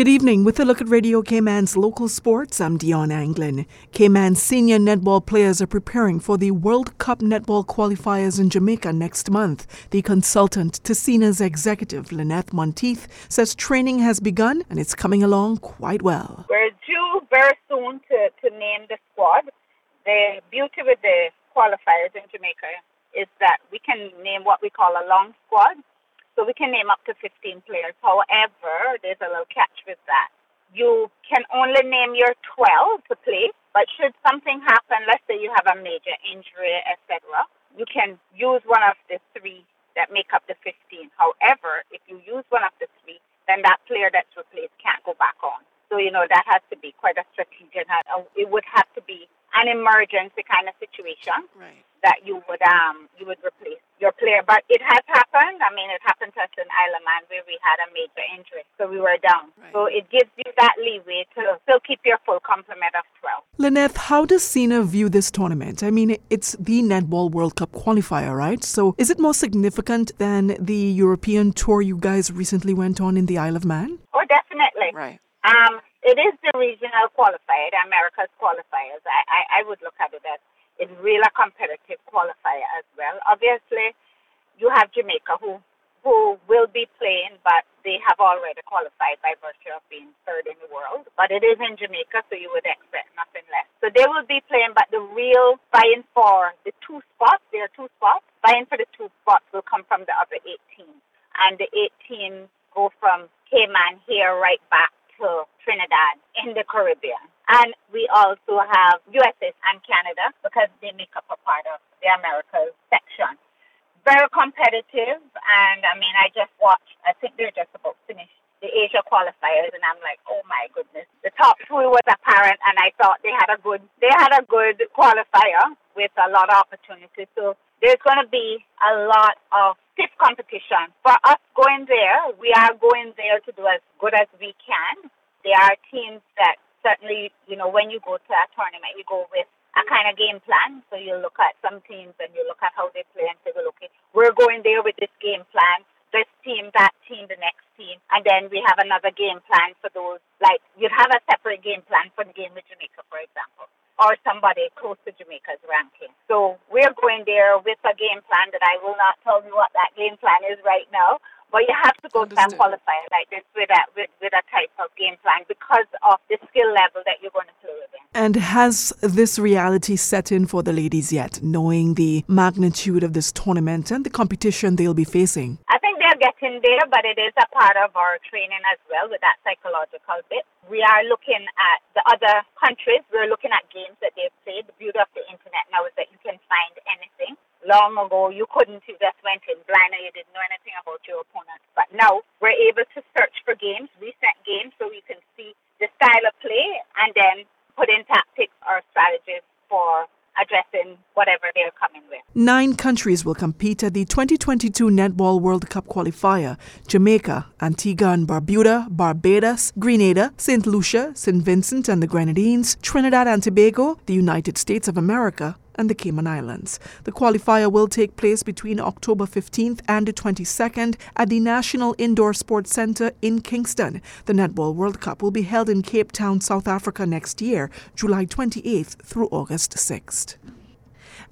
Good evening. With a look at Radio Cayman's local sports, I'm Dion Anglin. Cayman's senior netball players are preparing for the World Cup netball qualifiers in Jamaica next month. The consultant to CINA's executive, Lynette Monteith, says training has begun and it's coming along quite well. We're due very soon to, to name the squad. The beauty with the qualifiers in Jamaica is that we can name what we call a long squad. So we can name up to 15 players. However, there's a little catch with that. You can only name your 12 to play, but should something happen, let's say you have a major injury, etc., you can use one of the three that make up the 15. However, if you use one of the three, then that player that's replaced can't go back on. So, you know, that has to be quite a strategic. It would have to be an emergency kind of situation. Right that you would um you would replace player. But it has happened. I mean, it happened to us in Isle of Man where we had a major injury, so we were down. Right. So it gives you that leeway to still keep your full complement of twelve. Lynette, how does CINA view this tournament? I mean, it's the Netball World Cup qualifier, right? So is it more significant than the European tour you guys recently went on in the Isle of Man? Oh, definitely. Right. Um, it is the regional qualifier, the America's qualifiers. I, I, I would look at it as it's really a competitive qualifier as well. Obviously, you have Jamaica who who will be playing, but they have already qualified by virtue of being third in the world. But it is in Jamaica, so you would expect nothing less. So they will be playing, but the real vying for the two spots, there are two spots, vying for the two spots will come from the other eight teams. And the eight teams go from Cayman here right back to Trinidad in the Caribbean. And we also have USA and Canada because they make up a part of the Americas section. Very competitive, and I mean, I just watched, I think they're just about finished the Asia qualifiers, and I'm like, oh my goodness. The top two was apparent, and I thought they had a good, they had a good qualifier with a lot of opportunities. So there's going to be a lot of stiff competition. For us going there, we are going there to do as good as we can. There are teams that certainly, you know, when you go to a tournament, you go with a kind of game plan. So you look at some teams and you look at how they play and say, well, okay, we're going there with this game plan. This team, that team, the next team, and then we have another game plan for those. Like you'd have a separate game plan for the game with Jamaica, for example, or somebody close to Jamaica's ranking. So we're going there with a game plan that I will not tell you what that game plan is right now, but you have to go Understood. to qualify like this with a with, with a type of game plan because of the skill level that you're going to play with. And has this reality set in for the ladies yet, knowing the magnitude of this tournament and the competition they'll be facing? I think they're getting there, but it is a part of our training as well with that psychological bit. We are looking at the other countries. We're looking at games that they've played. The beauty of the internet now is that you can find anything long ago you couldn't you just went in blind and you didn't know anything about your opponent but now we're able to search for games recent games so we can see the style of play and then put in tactics or strategies for addressing whatever they're coming with. Nine countries will compete at the 2022 Netball World Cup qualifier Jamaica, Antigua and Barbuda, Barbados, Grenada, St. Lucia, St. Vincent and the Grenadines, Trinidad and Tobago, the United States of America, and the Cayman Islands. The qualifier will take place between October 15th and the 22nd at the National Indoor Sports Centre in Kingston. The Netball World Cup will be held in Cape Town, South Africa next year, July 28th through August 6th.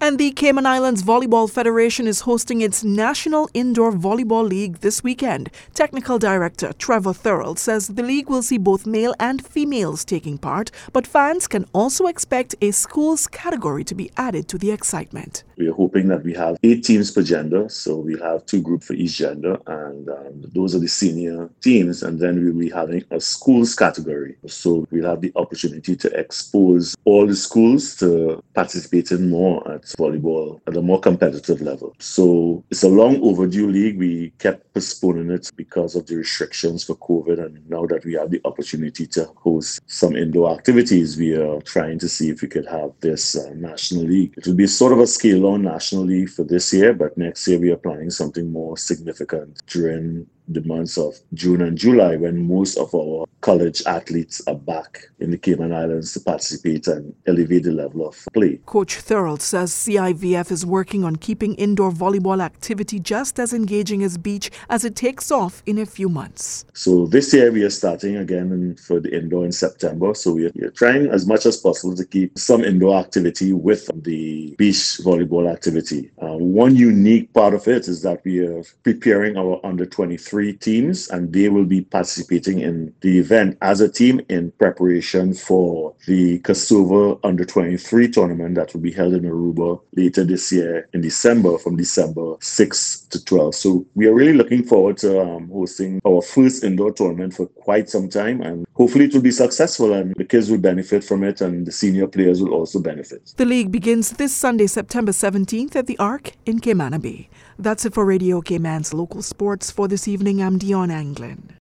And the Cayman Islands Volleyball Federation is hosting its National Indoor Volleyball League this weekend. Technical Director Trevor Thurl says the league will see both male and females taking part, but fans can also expect a schools category to be added to the excitement. We are hoping that we have eight teams per gender, so we'll have two groups for each gender, and um, those are the senior teams, and then we'll be having a schools category. So we'll have the opportunity to expose all the schools to participating more volleyball at a more competitive level. So it's a long overdue league. We kept postponing it because of the restrictions for COVID, and now that we have the opportunity to host some indoor activities, we are trying to see if we could have this uh, national league. It will be sort of a scale on national league for this year, but next year we are planning something more significant during the months of June and July when most of our college athletes are back in the Cayman Islands to participate and elevate the level of play. Coach Thurl says CIVF is working on keeping indoor volleyball activity just as engaging as beach as it takes off in a few months. So this year we are starting again for the indoor in September. So we are, trying as much as possible to keep some indoor activity with the beach volleyball activity. One unique part of it is that we are preparing our under 23 teams and they will be participating in the event as a team in preparation for the CAZOVA under 23 tournament that will be held in Aruba later this year in December from December 6 to 12. So we are really looking forward to um, hosting our first indoor tournament for quite some time and hopefully it will be successful and the kids will benefit from it and the senior players will also benefit. The league begins this Sunday, September 17th at the Arc in Cayman That's it for Radio Cayman's local sports for this evening. I'm Dion Anglin.